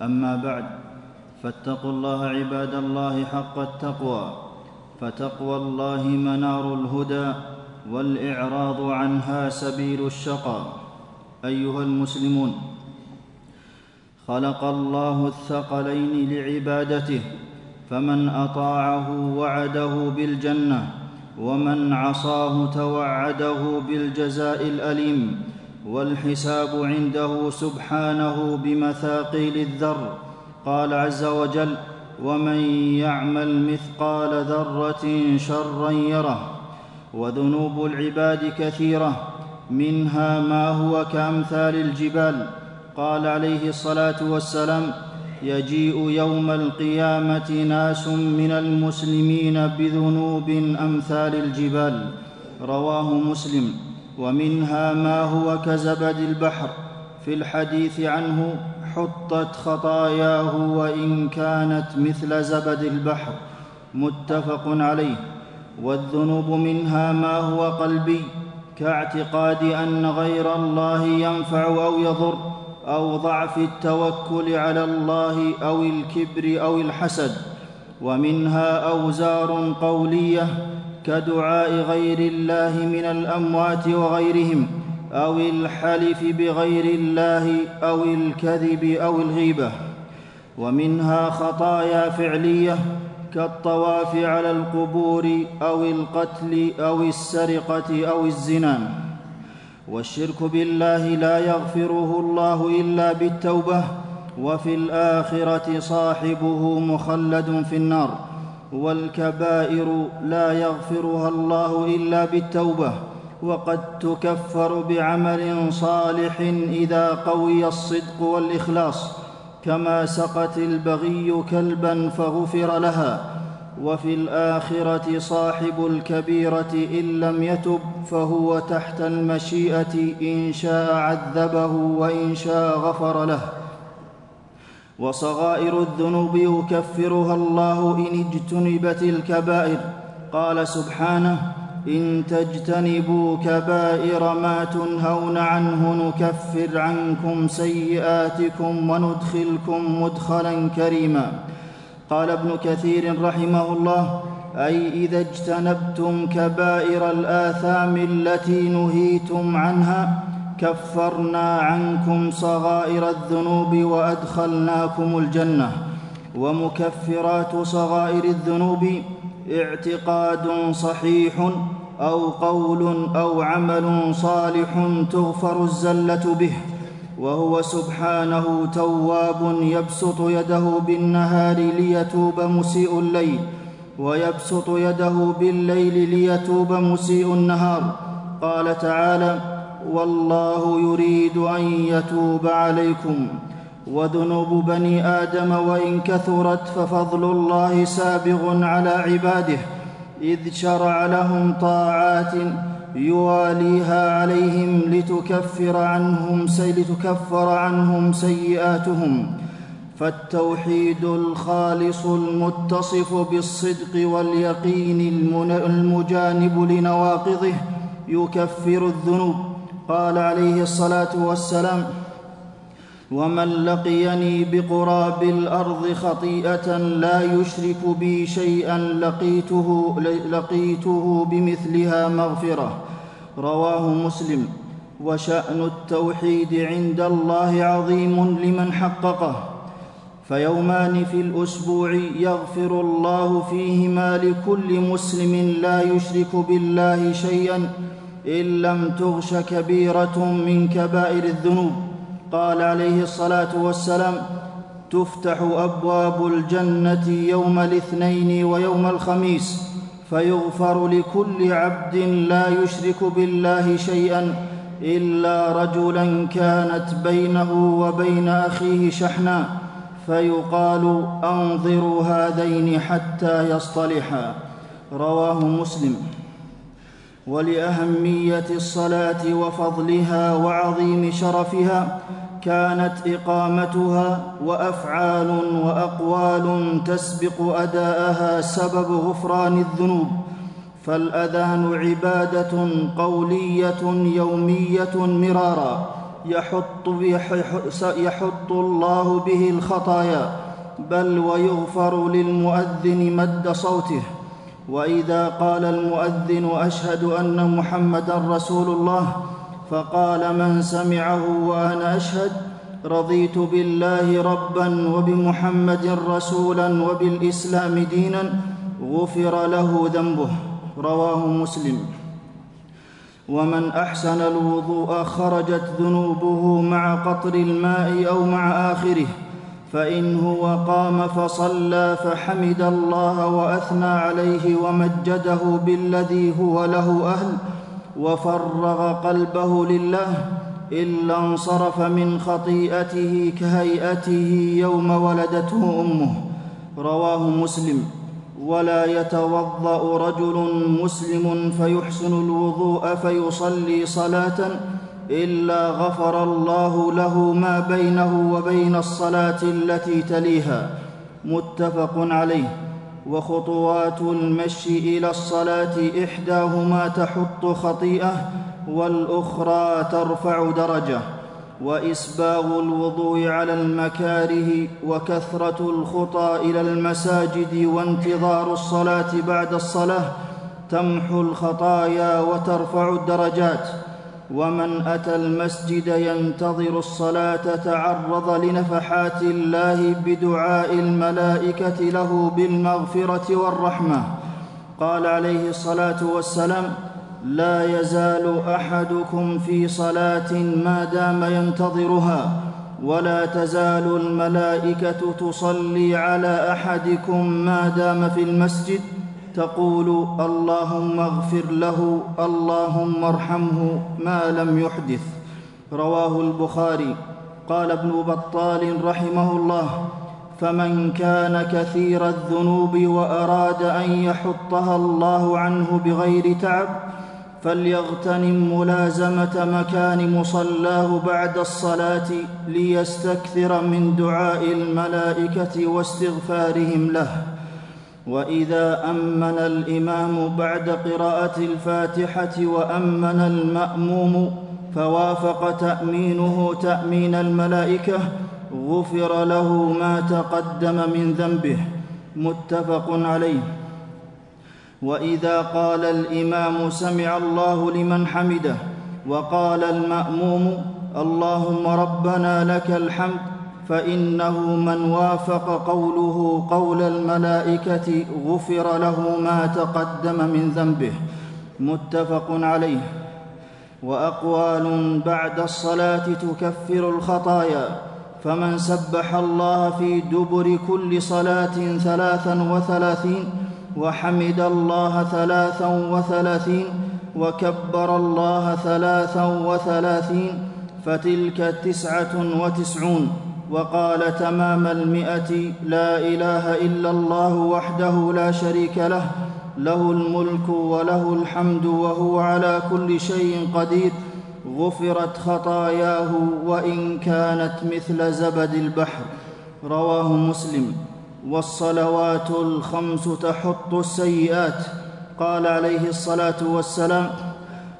أما بعد فاتقوا الله عباد الله حق التقوى فتقوى الله منار الهدى والإعراض عنها سبيل الشقى. أيها المسلمون خلق الله الثقلين لعبادته فمن أطاعه وعده بالجنة ومن عصاه توعده بالجزاء الأليم والحساب عنده سبحانه بمثاقيل الذر. قال عز وجل ومن يعمل مثقال ذره شرا يره وذنوب العباد كثيره منها ما هو كامثال الجبال. قال عليه الصلاة والسلام يجيء يوم القيامه ناس من المسلمين بذنوب امثال الجبال. رواه مسلم. ومنها ما هو كزبد البحر في الحديث عنه حطت خطاياه وإن كانت مثل زبد البحر متفق عليه. والذنوب منها ما هو قلبي كاعتقاد أن غير الله ينفع أو يضر أو ضعف التوكل على الله أو الكبر أو الحسد. ومنها أوزار قولية كدعاء غير الله من الأموات وغيرهم أو الحلف بغير الله أو الكذب أو الغيبة. ومنها خطايا فعلية كالطواف على القبور أو القتل أو السرقة أو الزنا. والشرك بالله لا يغفره الله إلا بالتوبة وفي الآخرة صاحبه مخلد في النار. والكبائر لا يغفرها الله إلا بالتوبة وقد تكفر بعمل صالح إذا قوي الصدق والإخلاص كما سقت البغي كلبا فغفر لها وفي الآخرة صاحب الكبيرة إن لم يتب فهو تحت المشيئة إن شاء عذبه وإن شاء غفر له. وصغائر الذنوب يكفرها الله إن اجتنبت الكبائر. قال سبحانه إن تجتنبوا كبائر ما تنهون عنه نكفر عنكم سيئاتكم وندخلكم مدخلا كريما. قال ابن كثير رحمه الله أي إذا اجتنبتم كبائر الآثام التي نهيتم عنها كفرنا عنكم صغائر الذنوب وأدخلناكم الجنة ومكفرات صغائر الذنوب اعتقاد صحيح أو قول أو عمل صالح تغفر الزلة به وهو سبحانه تواب يبسط يده بالنهار ليتوب مسيء الليل ويبسط يده بالليل ليتوب مسيء النهار قال تعالى والله يريد أن يتوب عليكم. وذنوب بني آدم وإن كثرت ففضل الله سابغ على عباده. إذ شرع لهم طاعات يواليها عليهم لتكفر عنهم سي لتكفر عنهم سيئاتهم. فالتوحيد الخالص المتصف بالصدق واليقين المجانب لنواقضه يكفر الذنوب. قال عليه الصلاة والسلام ومن لقيني بقراب الأرض خطيئة لا يشرك بي شيئا لقيته لقيته بمثلها مغفرة. رواه مسلم. وشأن التوحيد عند الله عظيم لمن حققه فيومان في الأسبوع يغفر الله فيهما لكل مسلم لا يشرك بالله شيئا إن لم تغش كبيرة من كبائر الذنوب. قال عليه الصلاة والسلام تفتح أبواب الجنة يوم الاثنين ويوم الخميس فيغفر لكل عبد لا يشرك بالله شيئا إلا رجلا كانت بينه وبين أخيه شحناء فيقال أنظروا هذين حتى يصطلحا. رواه مسلم. ولأهمية الصلاة وفضلها وعظيم شرفها كانت إقامتها وأفعال وأقوال تسبق أداءها سبب غفران الذنوب. فالأذان عبادة قولية يومية مرارا. يحط, يحط الله به الخطايا. بل ويغفر للمؤذن مد صوته. وإذا قال المؤذن أشهد أن محمدا رسول الله فقال من سمعه وأنا أشهد رضيت بالله ربا وبمحمد رسولا وبالإسلام دينا غفر له ذنبه. رواه مسلم. ومن أحسن الوضوء خرجت ذنوبه مع قطر الماء أو مع آخره. فإن هو قام فصلى فحمد الله وأثنى عليه ومجده بالذي هو له أهل وفرغ قلبه لله الا انصرف من خطيئته كهيئته يوم ولدته أمه. رواه مسلم. ولا يتوضأ رجل مسلم فيحسن الوضوء فيصلي صلاة إلا غفر الله له ما بينه وبين الصلاة التي تليها. متفق عليه. وخطوات المشي إلى الصلاة إحداهما تحط خطيئة والأخرى ترفع درجة. وإسباغ الوضوء على المكاره وكثرة الخطى إلى المساجد وانتظار الصلاة بعد الصلاة تمحو الخطايا وترفع الدرجات. ومن أتى المسجد ينتظر الصلاة تعرض لنفحات الله بدعاء الملائكة له بالمغفرة والرحمة. قال عليه الصلاة والسلام لا يزال أحدكم في صلاة ما دام ينتظرها ولا تزال الملائكة تصلي على أحدكم ما دام في المسجد. تقول اللهم اغفر له اللهم ارحمه ما لم يحدث. رواه البخاري. قال ابن بطال رحمه الله فمن كان كثير الذنوب وأراد أن يحطها الله عنه بغير تعب فليغتنم ملازمة مكان مصلاه بعد الصلاة ليستكثر من دعاء الملائكة واستغفارهم له. وإذا أمن الإمام بعد قراءة الفاتحة وأمن المأموم فوافق تأمينه تأمين الملائكة غفر له ما تقدم من ذنبه. متفق عليه. وإذا قال الإمام سمع الله لمن حمده وقال المأموم اللهم ربنا لك الحمد فإنه من وافق قوله قول الملائكة غفر له ما تقدم من ذنبه متفق عليه. وأقوال بعد الصلاة تكفر الخطايا. فمن سبح الله في دبر كل صلاة ثلاثا وثلاثين وحمد الله ثلاثا وثلاثين وكبر الله ثلاثا وثلاثين فتلك تسعة وتسعون. وقال تمام المئة لا إله إلا الله وحده لا شريك له له الملك وله الحمد وهو على كل شيء قدير غفرت خطاياه وإن كانت مثل زبد البحر. رواه مسلم. والصلوات الخمس تحط السيئات. قال عليه الصلاة والسلام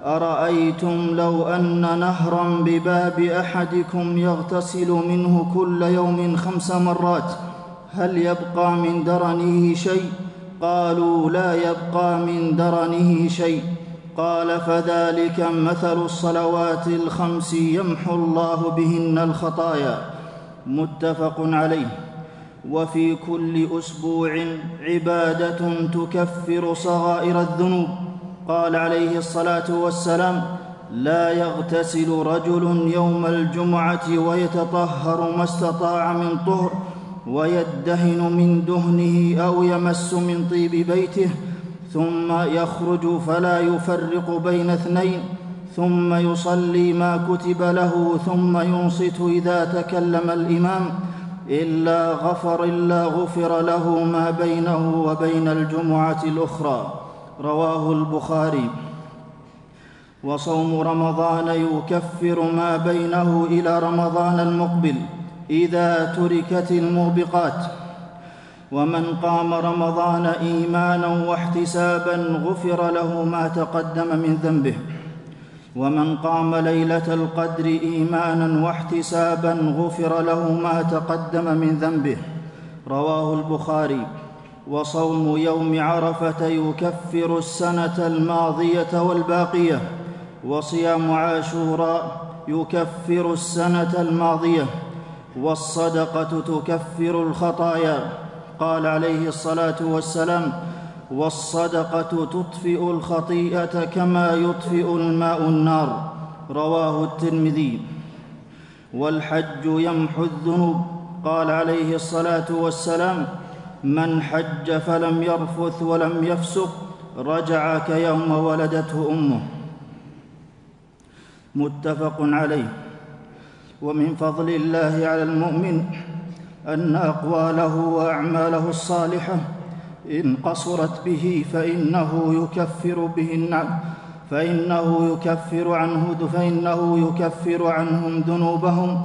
أرأيتم لو أن نهرا بباب أحدكم يغتسل منه كل يوم خمس مرات هل يبقى من درنه شيء؟ قالوا لا يبقى من درنه شيء. قال فذلك مثل الصلوات الخمس يمحو الله بهن الخطايا. متفق عليه. وفي كل أسبوع عبادة تكفر صغائر الذنوب. قال عليه الصلاة والسلام لا يغتسل رجل يوم الجمعة ويتطهر ما استطاع من طهر ويدهن من دهنه أو يمس من طيب بيته ثم يخرج فلا يفرق بين اثنين ثم يصلي ما كتب له ثم ينصت إذا تكلم الإمام إلا غفر إلا غفر له ما بينه وبين الجمعة الأخرى. رواه البخاري. وصوم رمضان يكفر ما بينه إلى رمضان المقبل إذا تركت الموبقات. ومن قام رمضان إيمانا واحتسابا غفر له ما تقدم من ذنبه. ومن قام ليلة القدر إيمانا واحتسابا غفر له ما تقدم من ذنبه. رواه البخاري. وصوم يوم عرفة يكفر السنة الماضية والباقية وصيام عاشوراء يكفر السنة الماضية والصدقة تكفر الخطايا قال عليه الصلاة والسلام والصدقة تطفئ الخطيئة كما يطفئ الماء النار رواه الترمذي. والحج يمحو الذنوب قال عليه الصلاة والسلام من حج فلم يرفث ولم يفسق رجع كيوم ولدته أمه. متفق عليه. ومن فضل الله على المؤمن أن أقواله وأعماله الصالحة إن قصرت به فإنه يكفر به النعم فإنه يكفر عنه فإنه يكفر عنهم ذنوبهم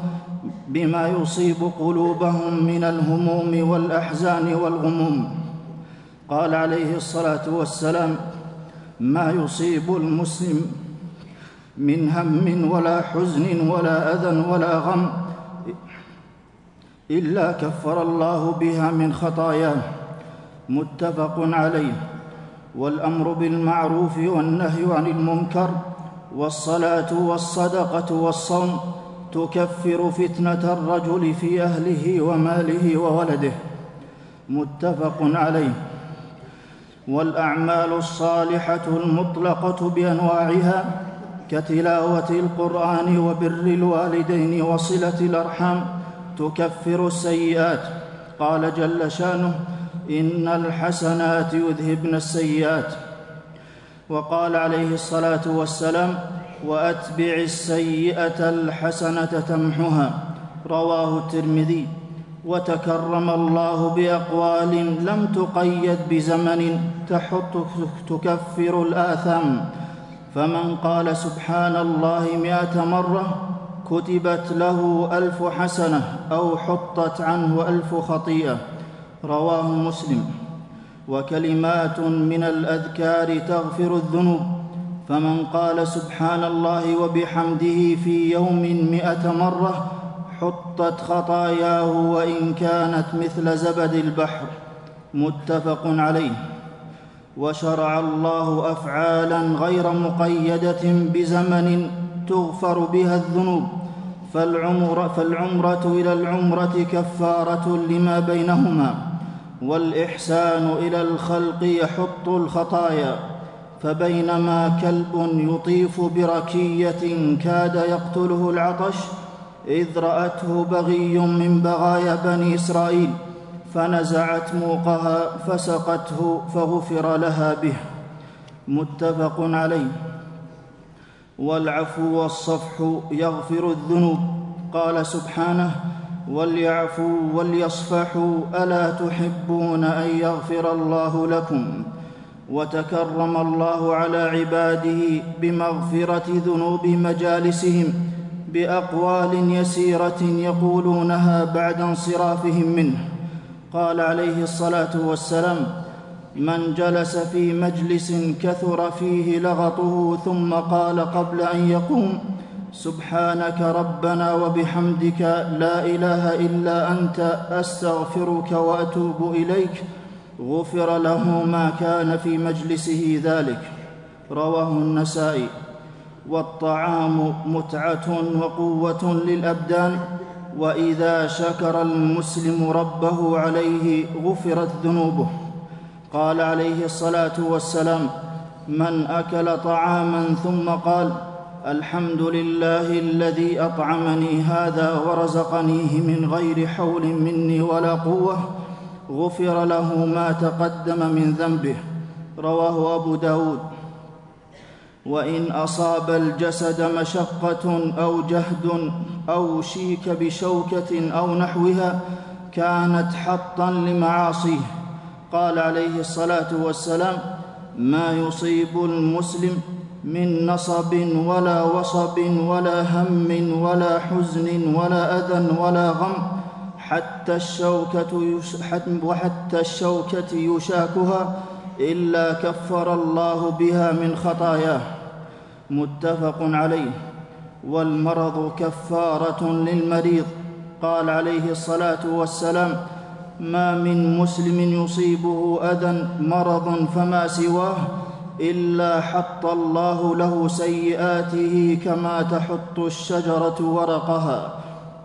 بما يصيب قلوبهم من الهموم والأحزان والغموم. قال عليه الصلاة والسلام ما يصيب المسلم من هم ولا حزن ولا أذى ولا غم إلا كفر الله بها من خطاياه. متفق عليه. والأمر بالمعروف والنهي عن المنكر والصلاة والصدقة والصوم تكفر فتنة الرجل في أهله وماله وولده. متفق عليه. والأعمال الصالحة المطلقة بأنواعها كتلاوة القرآن وبر الوالدين وصلة الأرحام تكفر السيئات. قال جل شأنه إن الحسنات يذهبن السيئات. وقال عليه الصلاة والسلام وأتبع السيئة الحسنة تمحها. رواه الترمذي. وتكرم الله بأقوال لم تقيد بزمن تحط تكفر الاثام فمن قال سبحان الله مائه مرة كتبت له ألف حسنة أو حطت عنه ألف خطيئة. رواه مسلم. وكلمات من الأذكار تغفر الذنوب. فمن قال سبحان الله وبحمده في يوم مائه مرة حطت خطاياه وإن كانت مثل زبد البحر متفق عليه. وشرع الله أفعالا غير مقيدة بزمن تغفر بها الذنوب. فالعمر فالعمرة إلى العمرة كفارة لما بينهما والإحسان إلى الخلق يحط الخطايا. فبينما كلب يطيف بركية كاد يقتله العطش إذ رأته بغي من بغايا بني إسرائيل فنزعت موقها فسقته فغفر لها به. متفق عليه. والعفو والصفح يغفر الذنوب. قال سبحانه وليعفوا وليصفحوا ألا تحبون أن يغفر الله لكم؟ وتكرم الله على عباده بمغفرة ذنوب مجالسهم بأقوال يسيرة يقولونها بعد انصرافهم منه. قال عليه الصلاة والسلام من جلس في مجلس كثر فيه لغطه ثم قال قبل أن يقوم سبحانك ربنا وبحمدك لا إله إلا أنت أستغفرك وأتوب إليك غفر له ما كان في مجلسه ذلك. رواه النسائي. والطعام متعة وقوة للأبدان وإذا شكر المسلم ربه عليه غفرت ذنوبه. قال عليه الصلاة والسلام من أكل طعاما ثم قال الحمد لله الذي أطعمني هذا ورزقنيه من غير حول مني ولا قوة غفر له ما تقدم من ذنبه. رواه أبو داود. وإن أصاب الجسد مشقة أو جهد أو شيك بشوكة أو نحوها كانت حطا لمعاصيه. قال عليه الصلاة والسلام ما يصيب المسلم من نصب ولا وصب ولا هم ولا حزن ولا أذى ولا غم حتى الشوكة وحتى الشوكة يشاكها إلا كفر الله بها من خطاياه. متفق عليه. والمرض كفارة للمريض. قال عليه الصلاة والسلام ما من مسلم يصيبه أذى مرض فما سواه إلا حط الله له سيئاته كما تحط الشجرة ورقها.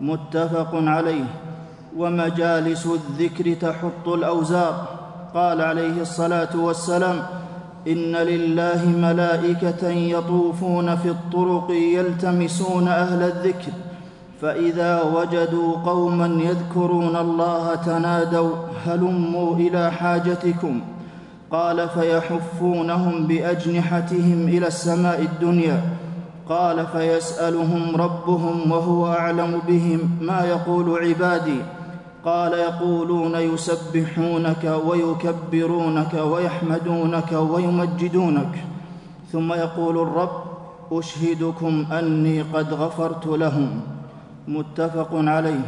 متفق عليه. ومجالس الذكر تحط الأوزار. قال عليه الصلاة والسلام إن لله ملائكة يطوفون في الطرق يلتمسون أهل الذكر فإذا وجدوا قوما يذكرون الله تنادوا هلموا إلى حاجتكم. قال فيحفونهم بأجنحتهم إلى السماء الدنيا. قال فيسألهم ربهم وهو أعلم بهم ما يقول عبادي؟ قال يقولون يسبحونك ويكبرونك ويحمدونك ويمجدونك. ثم يقول الرب أشهدكم أني قد غفرت لهم. متفق عليه.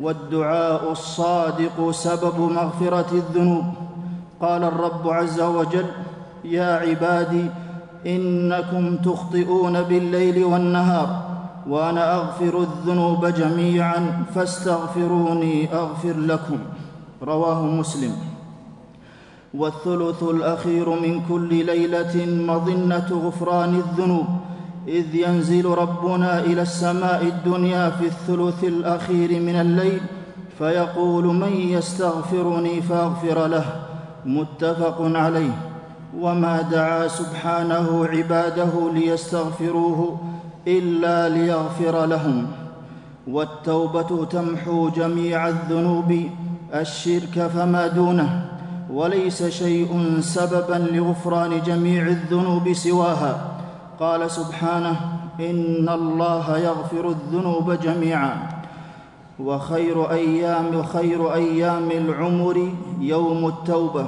والدعاء الصادق سبب مغفرة الذنوب. قال الرب عز وجل يا عبادي إنكم تخطئون بالليل والنهار. وأنا أغفر الذنوب جميعا فاستغفروني أغفر لكم. رواه مسلم. والثلث الأخير من كل ليلة مظنة غفران الذنوب. إذ ينزل ربنا إلى السماء الدنيا في الثلث الأخير من الليل فيقول من يستغفرني فاغفر له. متفق عليه. وما دعا سبحانه عباده ليستغفروه إلا ليغفر لهم. والتوبة تمحو جميع الذنوب الشرك فما دونه. وليس شيء سببا لغفران جميع الذنوب سواها. قال سبحانه إن الله يغفر الذنوب جميعا. وخير أيام خير أيام العمر يوم التوبة.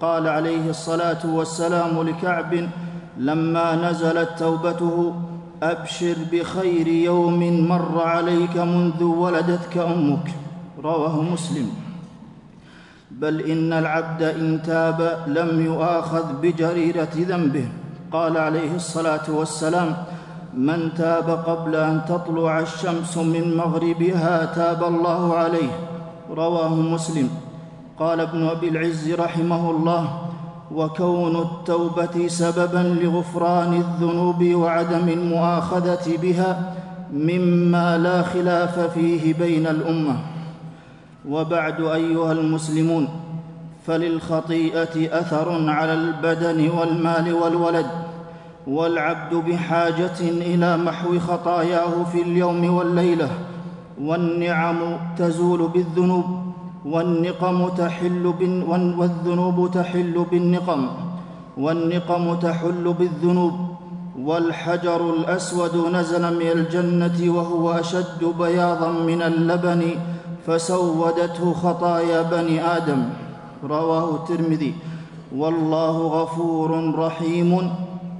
قال عليه الصلاة والسلام لكعب لما نزلت توبته أبشر بخير يوم مر عليك منذ ولدتك أمك رواه مسلم. بل إن العبد إن تاب لم يؤاخذ بجريرة ذنبه. قال عليه الصلاة والسلام من تاب قبل أن تطلع الشمس من مغربها تاب الله عليه. رواه مسلم. قال ابن أبي العز رحمه الله وكون التوبة سببا لغفران الذنوب وعدم المؤاخذة بها مما لا خلاف فيه بين الأمة. وبعد أيها المسلمون فللخطيئة أثر على البدن والمال والولد والعبد بحاجة إلى محو خطاياه في اليوم والليلة والنعم تزول بالذنوب. والنقم تحل والذنوب تحل بالنقم. والنقم تحل بالذنوب. والحجر الأسود نزل من الجنة وهو أشد بياضا من اللبن فسودته خطايا بني آدم. رواه الترمذي. والله غفور رحيم.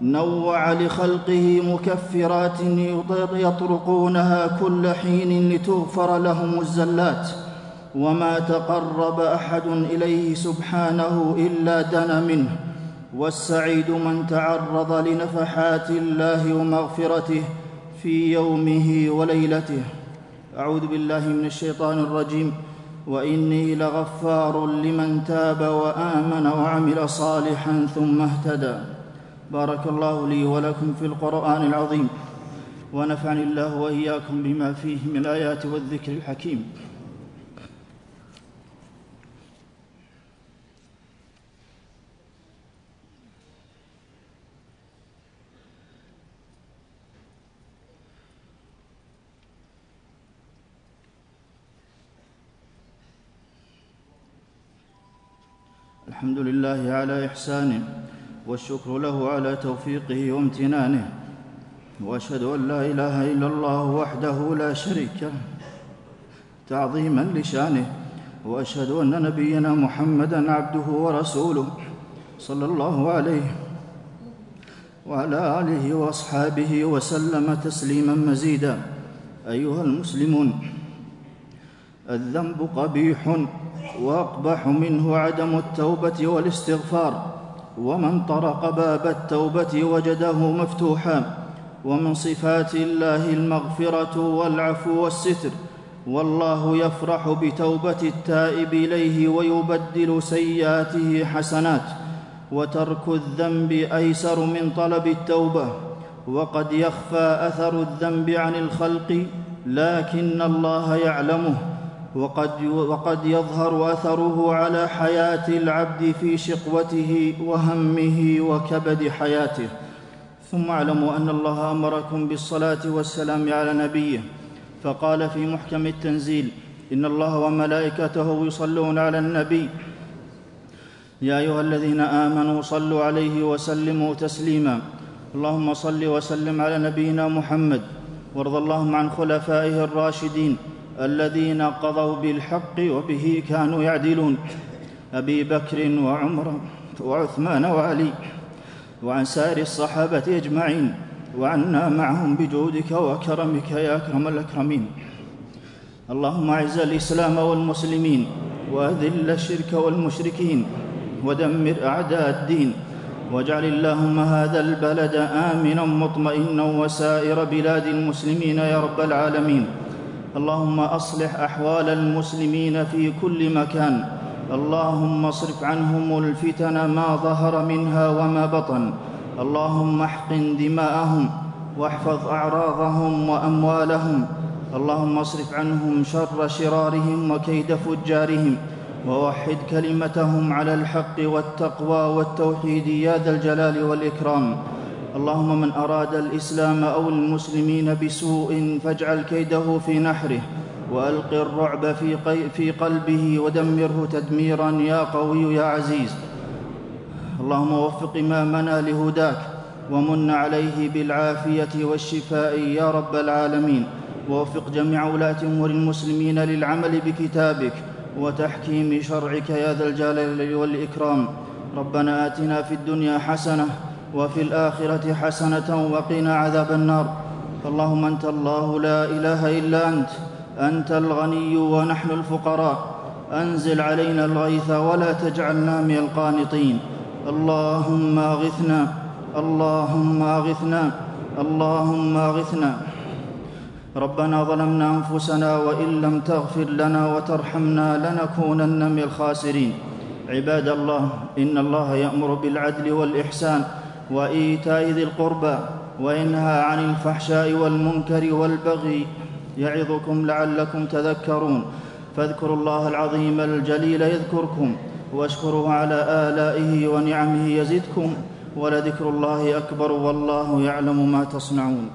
نوع لخلقه مكفرات يطرقونها كل حين لتغفر لهم الزلات. وما تقرب أحد إليه سبحانه إلا دنا منه والسعيد من تعرض لنفحات الله ومغفرته في يومه وليلته. أعوذ بالله من الشيطان الرجيم. وإني لغفار لمن تاب وآمن وعمل صالحا ثم اهتدى. بارك الله لي ولكم في القرآن العظيم. ونفعني الله وإياكم بما فيه من الآيات والذكر الحكيم. الحمد لله على إحسانه والشكر له على توفيقه وامتنانه. وأشهد أن لا إله إلا الله وحده لا شريك له تعظيما لشانه. وأشهد أن نبينا محمدا عبده ورسوله صلى الله عليه وعلى آله وأصحابه وسلم تسليما مزيدا. أيها المسلمون الذنب قبيح وأقبح منه عدم التوبة والاستغفار. ومن طرق باب التوبة وجده مفتوحا. ومن صفات الله المغفرة والعفو والستر. والله يفرح بتوبة التائب إليه ويبدل سيئاته حسنات. وترك الذنب أيسر من طلب التوبة. وقد يخفى أثر الذنب عن الخلق. لكن الله يعلمه. وقد, وقد يظهر أثره على حياة العبد في شقوته وهمه وكبد حياته. ثم اعلموا أن الله أمركم بالصلاة والسلام على نبيه. فقال في محكم التنزيل إن الله وملائكته يصلون على النبي. يا أيها الذين آمنوا صلوا عليه وسلموا تسليما. اللهم صل وسلم على نبينا محمد. وارض اللهم عن خلفائه الراشدين. الذين قضوا بالحق وبه كانوا يعدلون. أبي بكر وعمر وعثمان وعلي وعن سائر الصحابة أجمعين وعنا معهم بجودك وكرمك يا أكرم الأكرمين. اللهم أعز الإسلام والمسلمين وأذل الشرك والمشركين ودمر أعداء الدين واجعل اللهم هذا البلد آمنا مطمئنا وسائر بلاد المسلمين يا رب العالمين. اللهم أصلح أحوال المسلمين في كل مكان. اللهم اصرف عنهم الفتن ما ظهر منها وما بطن. اللهم احقن دماءهم واحفظ أعراضهم وأموالهم. اللهم اصرف عنهم شر شرارهم وكيد فجارهم. ووحد كلمتهم على الحق والتقوى والتوحيد يا ذا الجلال والإكرام. اللهم من أراد الإسلام أو المسلمين بسوء فاجعل كيده في نحره وألق الرعب في, في قلبه ودمره تدميرا يا قوي يا عزيز. اللهم وفق امامنا لهداك ومن عليه بالعافية والشفاء يا رب العالمين. ووفق جميع ولاة أمور المسلمين للعمل بكتابك وتحكيم شرعك يا ذا الجلال والإكرام. ربنا آتنا في الدنيا حسنة وفي الآخرة حسنة وقنا عذاب النار. اللهم أنت الله لا إله إلا أنت أنت الغني ونحن الفقراء. أنزل علينا الغيث ولا تجعلنا من القانطين. اللهم أغثنا اللهم أغثنا اللهم أغثنا. ربنا ظلمنا أنفسنا وإن لم تغفر لنا وترحمنا لنكونن من الخاسرين. عباد الله إن الله يأمر بالعدل والإحسان. وإيتاء ذي القربى وينهى عن الفحشاء والمنكر والبغي يعظكم لعلكم تذكرون. فاذكروا الله العظيم الجليل يذكركم واشكروه على آلائه ونعمه يزدكم ولذكر الله أكبر والله يعلم ما تصنعون.